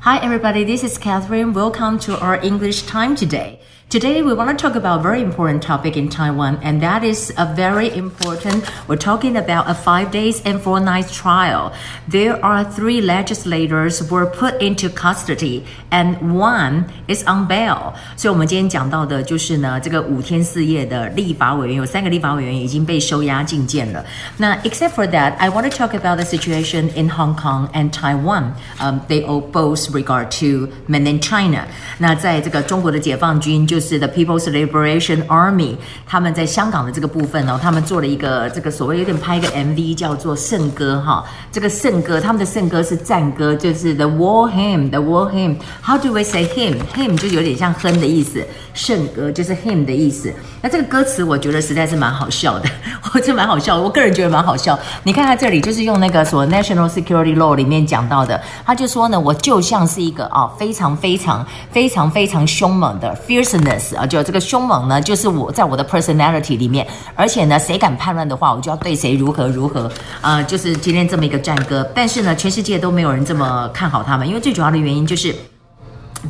Hi, everybody. This is Catherine. Welcome to our English time today. Today, we want to talk about a very important topic in Taiwan, and that is a very important. We're talking about a five days and four nights trial. There are three legislators were put into custody, and one is on bail. 所以，我们今天讲到的就是呢，这个五天四夜的立法委员有三个立法委员已经被收押禁见了。那 except for that, I want to talk about the situation in Hong Kong and Taiwan. Um, they all both regard to mainland China. 那在这个中国的解放军就。是 The People's Liberation Army，他们在香港的这个部分呢，他们做了一个这个所谓有点拍一个 MV，叫做圣歌哈。这个圣歌，他们的圣歌是战歌，就是 The War Hymn，The War Hymn。How do we say hymn？Hymn 就有点像哼的意思，圣歌就是 hymn 的意思。那这个歌词我觉得实在是蛮好笑的，我觉得蛮好笑，我个人觉得蛮好笑。你看他这里就是用那个所谓 National Security Law 里面讲到的，他就说呢，我就像是一个啊非常非常非常非常凶猛的 fierceness。啊，就这个凶猛呢，就是我在我的 personality 里面，而且呢，谁敢叛乱的话，我就要对谁如何如何啊、呃，就是今天这么一个战歌。但是呢，全世界都没有人这么看好他们，因为最主要的原因就是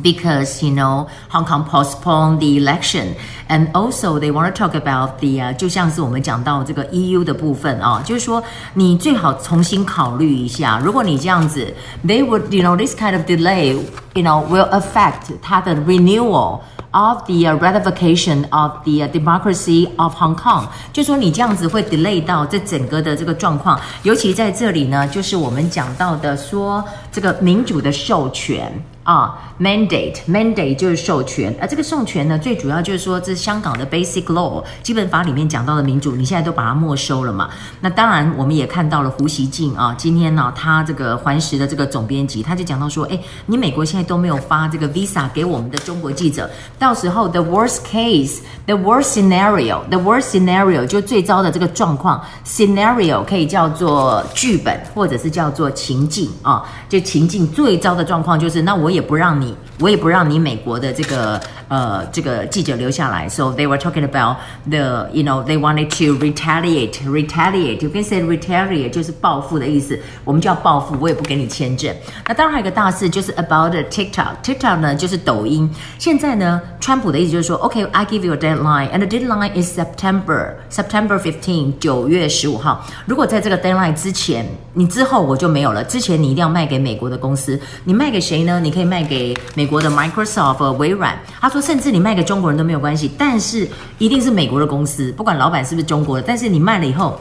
，because you know Hong Kong postponed the election and also they want to talk about the 啊，就像是我们讲到这个 EU 的部分啊，就是说你最好重新考虑一下，如果你这样子，they would you know this kind of delay you know will affect 它的 renewal。Of the ratification of the democracy of Hong Kong，就说你这样子会 delay 到这整个的这个状况，尤其在这里呢，就是我们讲到的说这个民主的授权。 啊、，mandate mandate 就是授权，而这个授权呢，最主要就是说，这是香港的 basic law，基本法里面讲到的民主，你现在都把它没收了嘛？那当然，我们也看到了胡锡进啊，今天呢，他这个环时的这个总编辑，他就讲到说，哎，你美国现在都没有发这个 visa 给我们的中国记者，到时候 the worst case，the worst scenario，the worst scenario 就最糟的这个状况，scenario 可以叫做剧本，或者是叫做情境啊，就情境最糟的状况就是，那我。也不让你，我也不让你美国的这个呃这个记者留下来。So they were talking about the, you know, they wanted to retaliate, retaliate. You can say retaliate 就是报复的意思。我们就要报复，我也不给你签证。那当然还有个大事就是 about the TikTok. TikTok 呢就是抖音。现在呢，川普的意思就是说，OK, I give you a deadline, and the deadline is September, September 15, 九月十五号。如果在这个 deadline 之前，你之后我就没有了。之前你一定要卖给美国的公司，你卖给谁呢？你可以。可以卖给美国的 Microsoft、微软。他说，甚至你卖给中国人都没有关系，但是一定是美国的公司，不管老板是不是中国的。但是你卖了以后，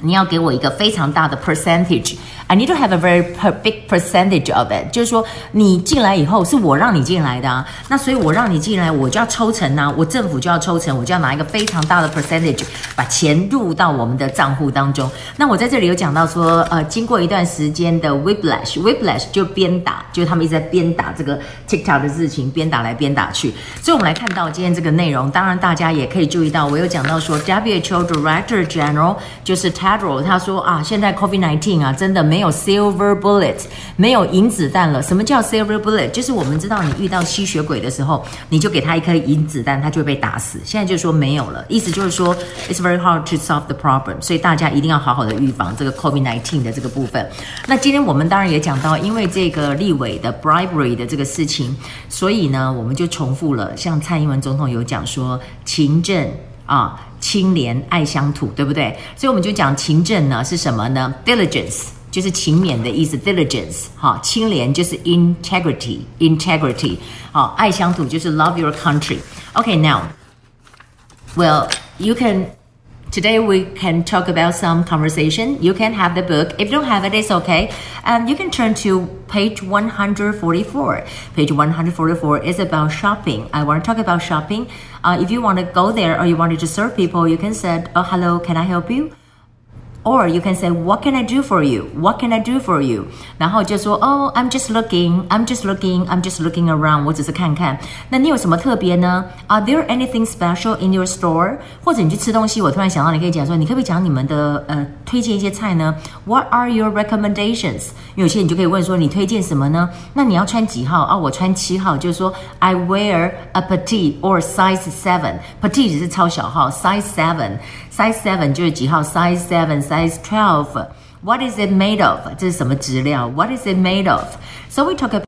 你要给我一个非常大的 percentage。I need to have a very perfect percentage of it，就是说你进来以后是我让你进来的啊，那所以我让你进来，我就要抽成啊，我政府就要抽成，我就要拿一个非常大的 percentage，把钱入到我们的账户当中。那我在这里有讲到说，呃，经过一段时间的 whiplash，whiplash 就鞭打，就他们一直在鞭打这个 TikTok 的事情，鞭打来鞭打去。所以我们来看到今天这个内容，当然大家也可以注意到，我有讲到说，WHO Director General 就是 Tedros，他说啊，现在 COVID-19 啊，真的没。没有 silver bullet，没有银子弹了。什么叫 silver bullet？就是我们知道你遇到吸血鬼的时候，你就给他一颗银子弹，他就会被打死。现在就说没有了，意思就是说 it's very hard to solve the problem。所以大家一定要好好的预防这个 COVID-19 的这个部分。那今天我们当然也讲到，因为这个立委的 bribery 的这个事情，所以呢，我们就重复了。像蔡英文总统有讲说，勤政啊，清廉爱乡土，对不对？所以我们就讲勤政呢是什么呢？Diligence。就是勤勉的意思，diligence，哈，清廉就是 integrity，integrity，好，爱乡土就是 love your country。Okay, now, well, you can, today we can talk about some conversation. You can have the book. If you don't have it, it's okay. And you can turn to page 144. Page 144 is about shopping. I want to talk about shopping. Uh, if you want to go there or you wanted to serve people, you can say, oh, hello, can I help you? Or you can say, What can I do for you? What can I do for you? 然后就说 Oh, I'm just looking. I'm just looking. I'm just looking around. 我只是看看。那你有什么特别呢？Are there anything special in your store? 或者你去吃东西，我突然想到，你可以讲说，你可不可以讲你们的呃推荐一些菜呢？What are your recommendations? 有些你就可以问说，你推荐什么呢？那你要穿几号啊？我穿七号，就是说 I wear a petite or size seven. Petite 是超小号，size seven. Size seven 就是几号？Size seven, size twelve. What is it made of？这是什么质料？What is it made of? So we talk about